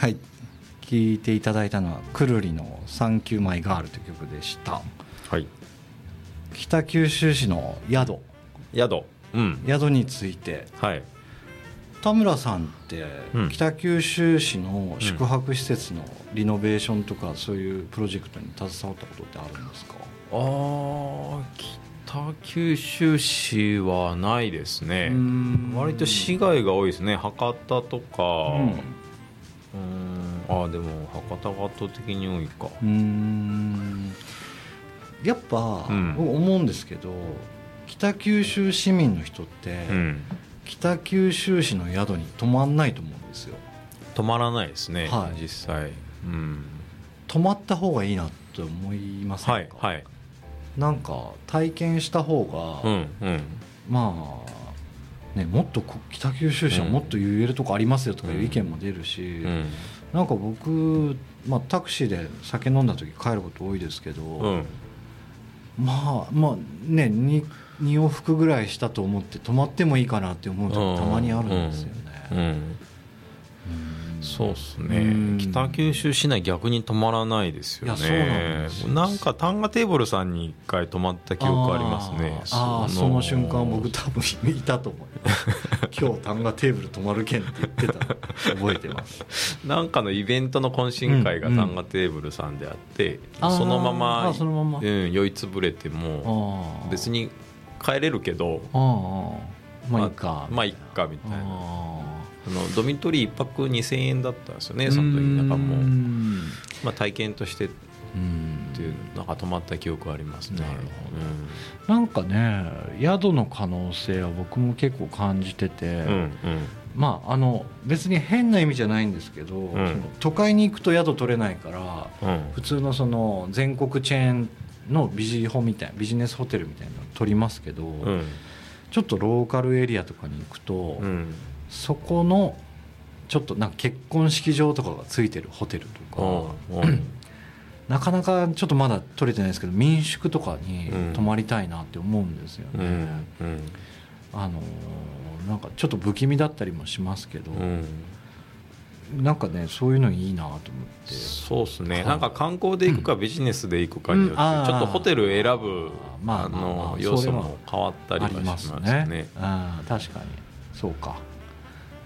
はい。聴いていただいたのはくるりの「サンキューマイガール」という曲でした。はい。北九州市の宿。宿。うん。宿について。はい。田村さんってうん。北九州市の宿泊施設のリノベーションとかそういうプロジェクトに携わったことってあるんですか？あー北九州市はないですね。割と市外が多いですね。博多とか。うん。うん。あーでも博多が圧倒的に多いか。うーん。やっぱ、うん。僕思うんですけど北九州市民の人って、うん。北九州市の宿に泊まんないと思うんですよ。止まらないですね、はい。実際。うん。泊まった方がいいなと思いませんか、はいはいなんか体験した方が、うんうん。まあねもっとこ北九州市はもっと言えるとこありますよとかいう意見も出るし、うん。なんか僕、まあ、タクシーで酒飲んだ時帰ること多いですけど、うん。まあまあね 2, 2往復ぐらいしたと思って泊まってもいいかなって思う時たまにあるんですよね、うん。うんそうっすうねん。北九州市内逆に止まらないですよね。なんかタンガテーブルさんに一回泊まった記憶ありますね。あー。あーその瞬間僕多分いたと思います。今日単がテーブル泊まるけんって言ってた。覚えてます。なんかのイベントの懇親会がうんタンガテーブルさんであって、あー。そのままのまま。うん、酔いつぶれても別に帰れるけどまあいいか。まあいっかみたいなああのドミトリー1泊2000円だったんですよねーその時なんかも。う、んまあ、体験として。っうんていうなんか泊まった記憶ありますね。なるほなんかね宿の可能性は僕も結構感じてて、うんうん。まああの別に変な意味じゃないんですけど、ん。その都会に行くと宿取れないからうん。うん普通のその全国チェーンのビジホみたいなビジネスホテルみたいなの取りますけど、うん。ちょっとローカルエリアとかに行くと、うんそこのちょっとなんか結婚式場とかがついてるホテルとか、うん なかなかちょっとまだ取れてないですけど民宿とかにうん。泊まりたいなって思うんですよね、うんうん。あのーなんかちょっと不気味だったりもしますけど、うん。なんかねそういうのいいなと思って。そうですね、はい。なんか観光で行くかビジネスで行くかによって、ちょっとホテル選ぶあまあまあまあの要素も変わったりしますすねね。あー確かに。そうか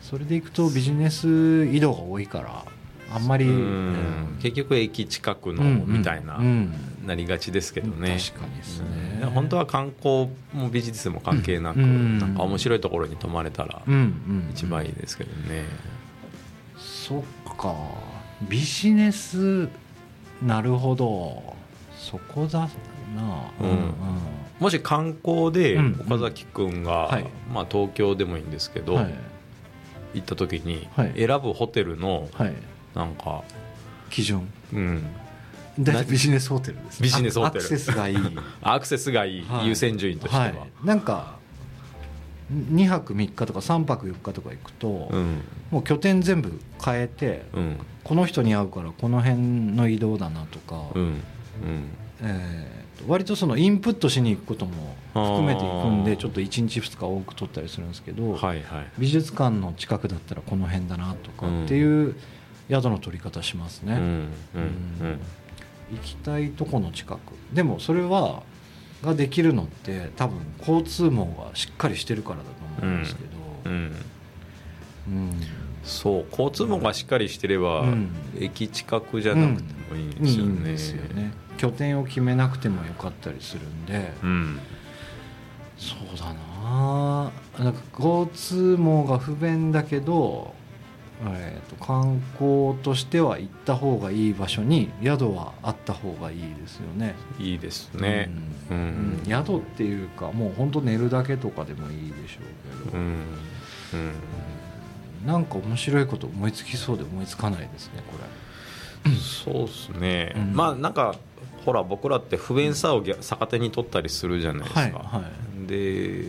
それでいくとビジネス移動が多いからあんまり、うん。うん。結局駅近くのうんみたいな、うん。なりがちですけどね、確かにですね、うん。本当は観光もビジネスも関係なく、うん。なんか面白いところに泊まれたらうんうん。一番いいですけどね、そっか。ビジネスなるほど。そこだな。うん。もし観光でうん。岡崎君が、はい。まあ、東京でもいいんですけど、はい行った時にはい。選ぶホテルのはい。なんか、基準。うん、大体ビジネスホテルですビジネスホテル。アクセスがいい。アクセスがいい、はい。優先順位としては、はい、なんか2泊3日とか3泊4日とか行くと、うん。もう拠点全部変えて、うん。この人に会うからこの辺の移動だなとか、うん。うん。え割とそのインプットしに行くことも含めていくんでちょっと1日2日多く取ったりするんですけど、はいはい。美術館の近くだったらこの辺だなとかうんっていう宿の取り方しますね、うんうんうん。行きたいとこの近く。でもそれはができるのって多分交通網がしっかりしてるからだと思うんですけど、うん。うん。そう交通網がしっかりしてれば、うん。駅近くじゃなくてもいいんですよね拠点を決めなくてもよかったりするんで、うんそうだな。なんか交通網が不便だけど、えー、と観光としては行った方がいい場所に宿はあった方がいいですよね。いいですね。ううん。ん、うん。宿っていうかもう本当寝るだけとかでもいいでしょうけど、うん。うん。なんか面白いこと思いつきそうで思いつかないですねこれ。そうですね、うん。まあなんかほら僕らって不便さを逆逆手に取ったりするじゃないですか、はいはい。で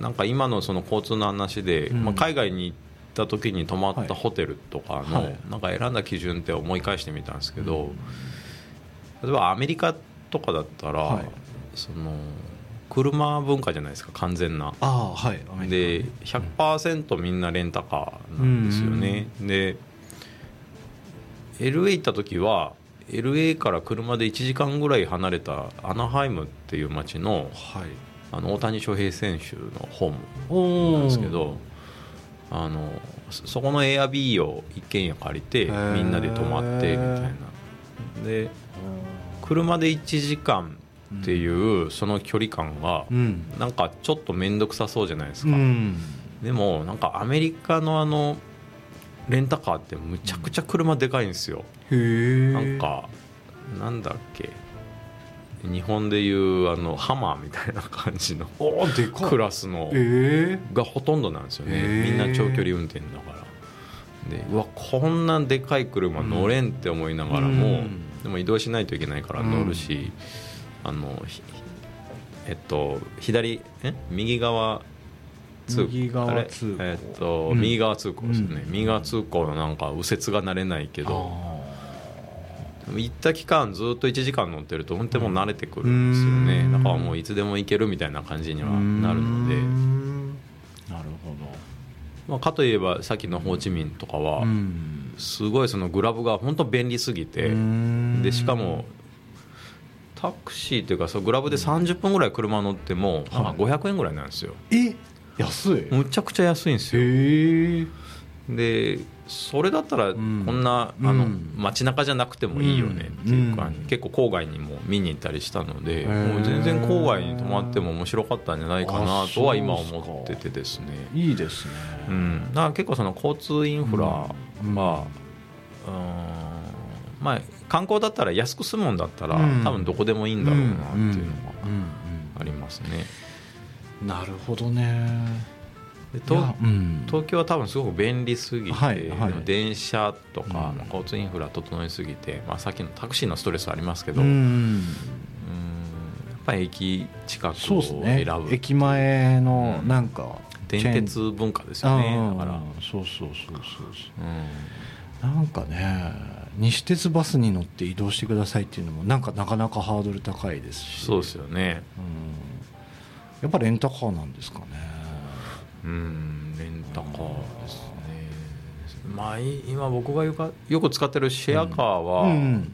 なんか今のその交通の話で、うん。まあ、海外に行った時に泊まっはいたホテルとかの、はいなんか選んだ基準って思い返してみたんですけど、例えばアメリカとかだったら、はい。その車文化じゃないですか完全な。ああはい。で100%みんなレンタカーなんですよね、で LA 行った時は LA から車で1時間ぐらい離れたアナハイムっていう街のカはい。あの大谷翔平選手のホームおなんですけどあのそそこのエアビーを一軒家借りてみんなで泊まってみたいな。で車で1時間っていうその距離感がうん。なんかちょっと面倒くさそうじゃないですか、うん。でもなんかアメリカのあのレンタカーってむちゃくちゃ車でかいんですよ、へえなんかなんだっけ。日本でいうあのハマーみたいな感じのクラスのえがほとんどなんですよね。みんな長距離運転だから。でうわこんなでかい車乗れんって思いながらも、うん。でも移動しないといけないから乗るし、あのひえっと左え？右側通右側通行。えっと、うん。右側通行ですよね、うん。右側通行のなんか右折が慣れないけど行った期間ずっと1時間乗ってると運転も慣れてくるんですよね、うん。だからもういつでも行けるみたいな感じにーはなるので。なるほまあ、かといえばさっきのホーチミンとかは、すごいそのグラブが本当便利すぎて、うん。でしかもタクシーというかそうグラブで30分ぐらい車乗ってもなんか500円ぐらいなんですよ、え？安い。むちゃくちゃ安いんですよ。へえ。でそれだったらこん。んな、あのうん。街中じゃなくてもいいよねっていう感じ、うん。結構郊外にも見に行ったりしたのでもう全然郊外に泊まっても面白かったんじゃないかなあとは今思っててですね。いいですね。うん、だから結構その交通インフラは、うん。うんまあ観光だったら安く済むんだったら、うん。多分どこでもいいんだろうなっていうのがありますね。うんなるほどね。で東うん。東京は多分すごく便利すぎて、はいはい。電車とか、うん。交通インフラ整いすぎて、まあ、さっきのタクシーのストレスありますけど、ううんんやっぱり駅近くを選ですね。ぶ、駅前のうん。なんか電鉄文化ですよねだから、そうそうそうそうう。ん。そうなんかね西鉄バスに乗って移動してくださいっていうのもなんかなかなかハードル高いですし。そうですよね。うんやっぱレンタカーなんですかね。うんレンタカーですね。まあい今僕がよかよく使ってるシェアカーは、うん。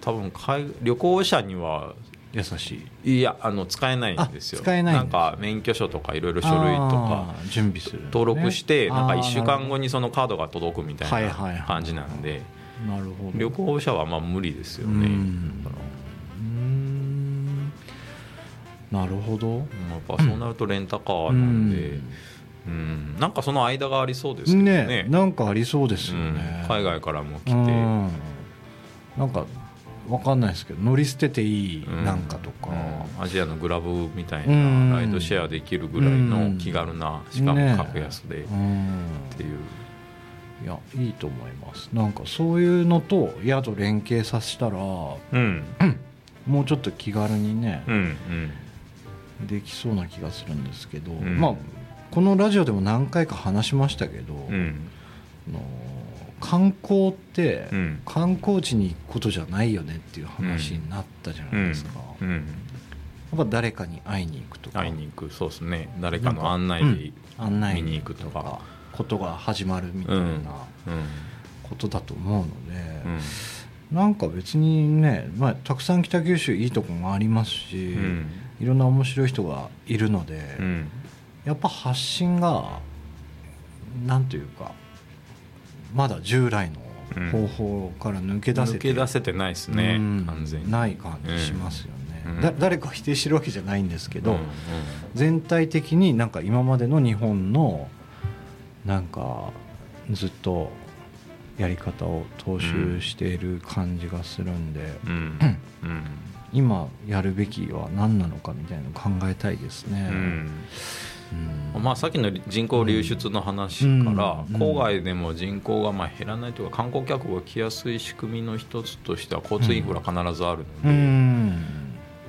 多分海旅行者には優しい。いやあの使えないんですよ。あ使えないんですんか免許証とかいろいろ書類とか準備する、ね、登録してなんか1週間後ににそのカードが届くみたはいな感じなんでなるほど。旅行者はまあ無理ですようね。うんなるほど。まあやっぱそうなるとレンタカーなんで、うん、なんかその間がありそうですけどね。ねなんかありそうですよね、うん、海外からも来て、うん。なんかわかんないですけど乗り捨てていいうんなんかとか、うん。アジアのグラブみたいうん。なライドシェアできるぐらいの気軽なしかもね格安で。っうん。ていう、いやいいと思います。なんかそういうのと宿連携させたらもうん。うちょっと気軽にねう、んできそうな気がするんですけど、ん。まあこのラジオでも何回か話しましたけど、うん。の観光って、うん。観光地に行くことじゃないよねっていう話になったじゃないですか、うん。やっぱ誰かに会いに行くとか。会いに行く。そうですね。誰かの案内でうん。案内見に行くとか。ことが始まるみたいなうん。ことだと思うので、うん。なんか別にね、まあ、たくさん北九州いいとこもありますし、うんいろんな面白い人がいるので、うん。やっぱ発信がなんというかまだ従来の方法から抜け出せて、抜け出せてないですねうん完全に。ない感じしますよね、うん。だ誰かを否定してるわけじゃないんですけど、うん。全体的になんか今までの日本のなんかずっとやり方を踏襲している感じがするんで、うん。うん。うん今やるべきは何なのかみたいなのを考えたいですね。うん。うん。まあ、さっきの人口流出の話から、うん。郊外でも人口がまあ減らないというか観光客が来やすい仕組みの一つとしては交通インフラ必ずあるのうで、ん。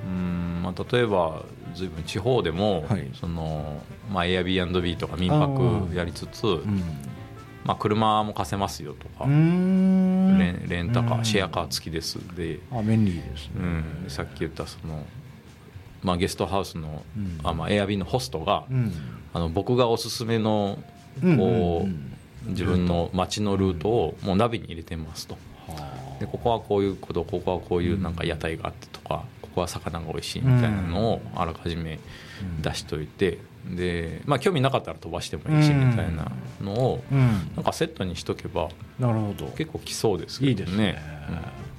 うん。まあ、例えば随分地方でも、はいそのまあ、Airbnb とか民泊やりつつ、うん。まあ、車も貸せますよとか、うんレンレンタカー、うん。シェアカー付きです。で、あ便利ですね、うん、さっき言ったそのまあ、ゲストハウスの、うん。あまあ、エアビーのホストが、うん。あの僕がおすすめのうんこう、うん。うん自分の街のルートをもうナビに入れてますと。はあ。でここはこういうことここはこういうなんか屋台があってとかここは魚が美味しいみたいなのをあらかじめ出しといてで、まあ、興味なかったら飛ばしてもいいしうん。みたいなのをうん。なんかセットにしとけばなるほど。結構来そうですけどね。いいですね。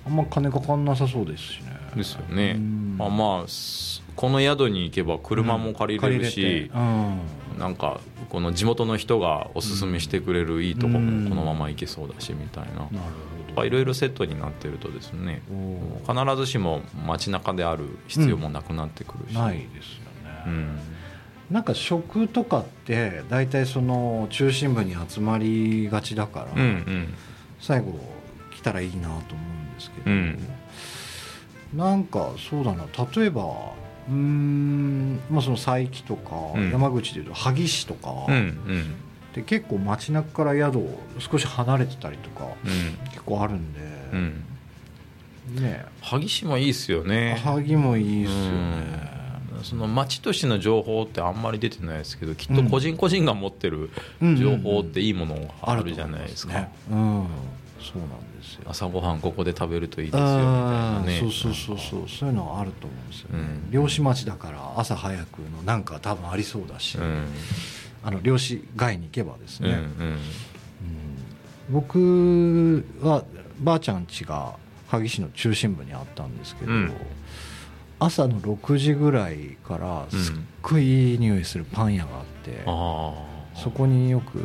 あんま金かかんなさそうですしね。うんですよね。うん。まあまあすこの宿に行けば車も借りれるし、なんかこの地元の人がおすすめしてくれるいいとこうん。もこのまま行けそうだしみたいな。いろいろセットになってるとですね必ずしも街中である必要もなくなってくるし、ーないですうん。なんか食とかって大体その中心部に集まりがちだから、うんうん。最後来たらいいなと思うんですけど、うん。なんかそうだな。例えばうーん、まあ、その佐伯とか、うん。山口でいうと萩市とか、うんうん。で結構街中から宿少し離れてたりとかうん。結構あるんで、うん。ね。萩市もいいですよね。萩もいいですよね、うんその町としての情報ってあんまり出てないですけどきっと個人個人が持ってる情報っていいものがあるじゃないですか、そうなんですよ。朝ごはんここで食べるといいですよみたいあなね。ーそうそうそうそう。そういうのはあると思うんですよね、うん。漁師町だから朝早くのなんか多分ありそうだし、うん。あの漁師街に行けばですね、うんうん。うん。僕はばあちゃん家が萩市の中心部にあったんですけど、うん朝の6時ぐらいからすっごいいい匂いするパン屋があって、そこによく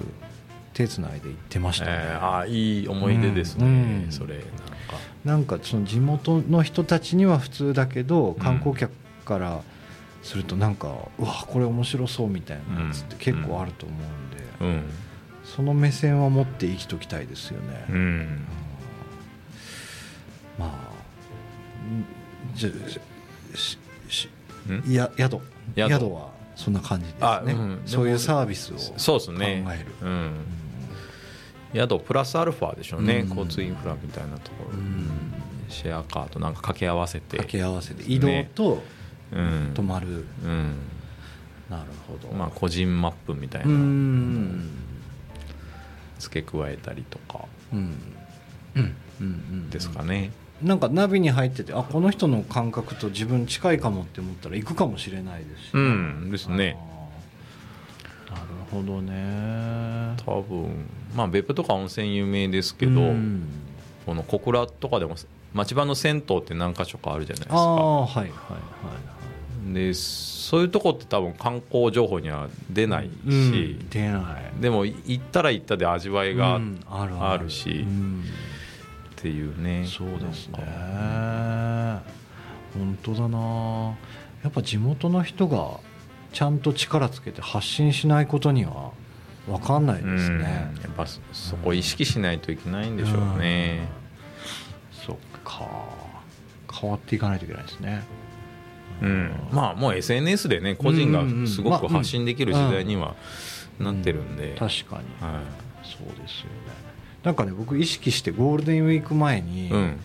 手つないで行ってましたね、えー、ああいい思い出ですね、うん。それなんか。なんかその地元の人たちには普通だけど観光客からするとなんか、うわこれ面白そうみたいなやつって結構あると思うんで、うん。その目線は持って生きときたいですよね、うん。まあんじゃいや宿。宿。宿はそんな感じですね、あうん。そういうサービスをそうですね。考える。うん。宿プラスアルファでしょうね、うん。交通インフラみたいなところ、うん。シェアカーとなんか掛け合わせて。掛け合わせて。移動とうん。泊まる、うん。なるほど。まあ個人マップみたいうな、ん。付け加えたりとか。うん。うん。うん。ですかね、なんかナビに入っててあこの人の感覚と自分近いかもって思ったら行くかもしれないですし、うんですね。なるほどね。多分まあ別府とか温泉有名ですけど、うん。この小倉とかでも町場の銭湯って何か所かあるじゃないですか。ああはいはいはいでそういうとこって多分観光情報には出ないし、うん出ない。でも行ったら行ったで味わいがっうんあるあるしうんていうね、そうですね。本当だな。やっぱ地元の人がちゃんと力つけて発信しないことには分かんないですね。うん。やっぱそそこ意識しないといけないんでしょうね、そっか。変わっていかないといけないですね。うん。まあもう SNS でね個人がすごく発信できる時代にはなってるんで、確かに。はそうですよねなんかね僕意識してゴールデンウィーク前に、い、うん。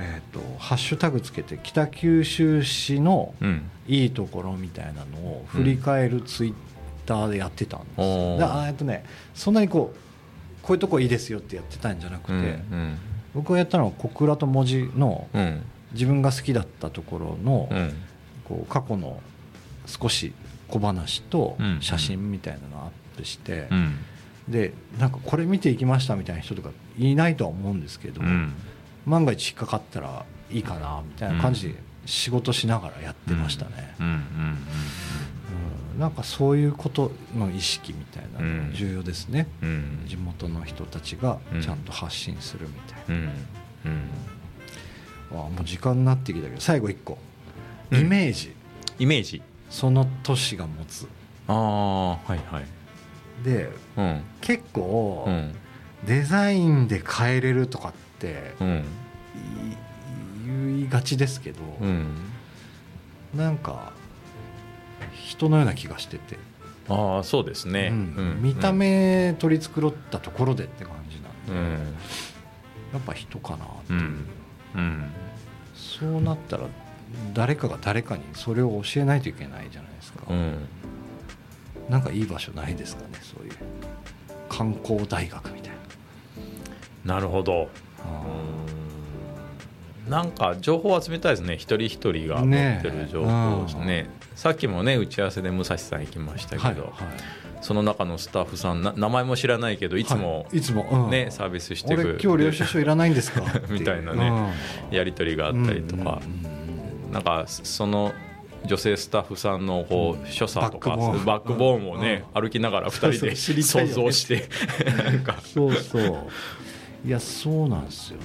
えー、とハッシュタグつけて北九州市のうん。いいところみたいなのを振り返るツイッターでやってたんですよ、おー。だあえっとねそんなにこうこういうとこいいですよってやってたんじゃなくて、うん僕がやったのは小倉と文字のうんうん。自分が好きだったところの、うん。こう過去の少し小話とうん。写真みたいなのをアップして、うんでなんかこれ見ていきましたみたいな人とかいないとは思うんですけど、うん。万が一引っかかったらいいかなみたいな感じで仕事しながらやってましたね、なんかそういうことの意識みたいなのうん。が重要ですね、うん。うん地元の人たちがちゃんと発信するみたいうん。うん。な、あもう時間になってきたけど最後1個。うん。イメージ、イメージ。その都市が持つ。ああはいはいでうん。結構、うん。デザインで変えれるとかってうん。言いがちですけど、うん。なんか人のような気がしてて、ああそうですね、見た目取り繕ったところでって感じなんで、うん。やっぱ人かなっていう、そうなったら誰かが誰かにそれを教えないといけないじゃないですか、うんなんかいい場所ないですかねそういう。観光大学みたいな。なるほど。うん。なんか情報を集めたいですね。一人一人が持ってる情報ですねさっきもね打ち合わせで武蔵さん行きましたけど、はいはいその中のスタッフさんな名前も知らないけどい。つも、はいいつも、うん。ねサービスして俺く今日領収書いらないんですか？みたいなねやり取りがあったりとか、うんうんうん。なんかその女性スタッフさんのこう所作とかバックボーン。をね、歩きながら2人で想像して そうそう。いやそうなんですよね、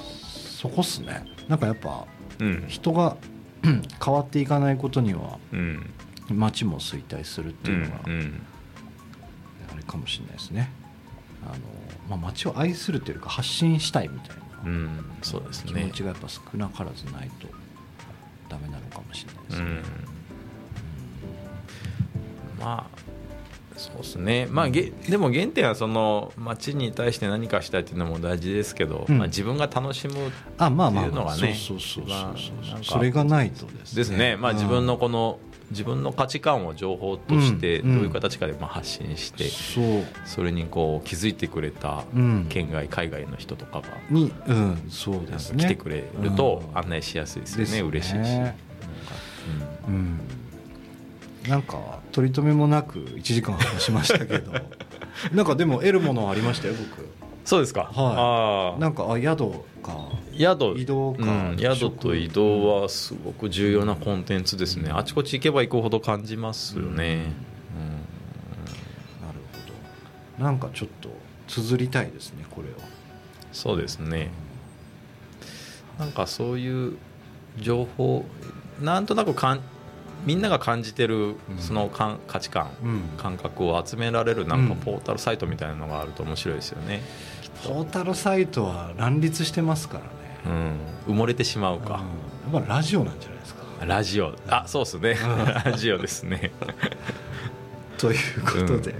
そこっすね。なんかやっぱうん。人がうん 変わっていかないことにはうん。街も衰退するってういうのがんあれかもしれないですね。あの、まあ、街を愛するというか発信したいみたいなうん、うん、そうですね。気持ちがやっぱ少なからずないとダメなのかもしれないですね、うん。まあそうですね。まあげでも原点はその街に対して何かしたいっていうのも大事ですけど、うん。まあ、自分が楽しむあまあまあっていうのまあがねそうそうそうそうまあそう、なんかそれがないとですね。ですね、まあ、自分のこの自分の価値観を情報としてうんどういう形かでまあ発信して、それにこう気づいてくれたうん。県外海外の人とかがにうんそうですね。来てくれるとうん。案内しやすいですよね、ですね。嬉しいし、なんか。うん。なんか取り留めもなく1時間話しましたけど。なんかでも得るものはありましたよ僕そうですか、はい。なんかあ宿か。宿。移動か。うん、宿と移動はすごく重要なコンテンツですね、あちこち行けば行くほど感じますよね、なるほど。なんかちょっと綴りたいですねこれを。そうですね。なんかそういう情報なんとなくかんみんなが感じてるそのかん価値観うん。感覚を集められるなんかうんポータルサイトみたいなのがあると面白いですよね、ポータルサイトは乱立してますからね。うん、埋もれてしまうか、うん。やっぱラジオなんじゃないですか。ラジオ。あそうですね。うん。ラジオですね。ということで、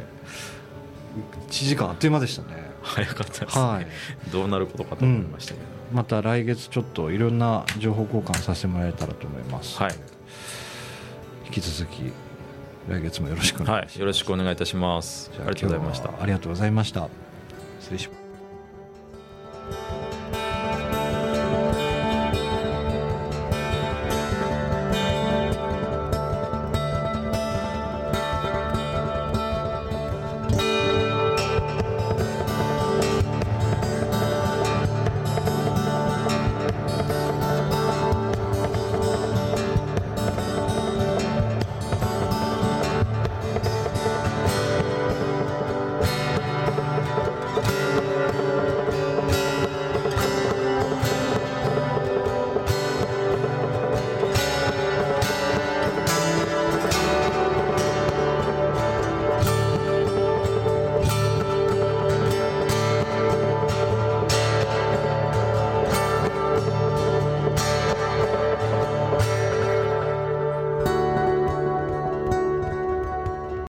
1時間あっという間でしたね。早かったですね、はい。どうなることかと思いましたけど、また来月ちょっといろんな情報交換させてもらえたらと思います、はい、引き続き来月もよろしくお願いします、はい、よろしくお願いいたします。ありがとうございました。ありがとうございました。失礼します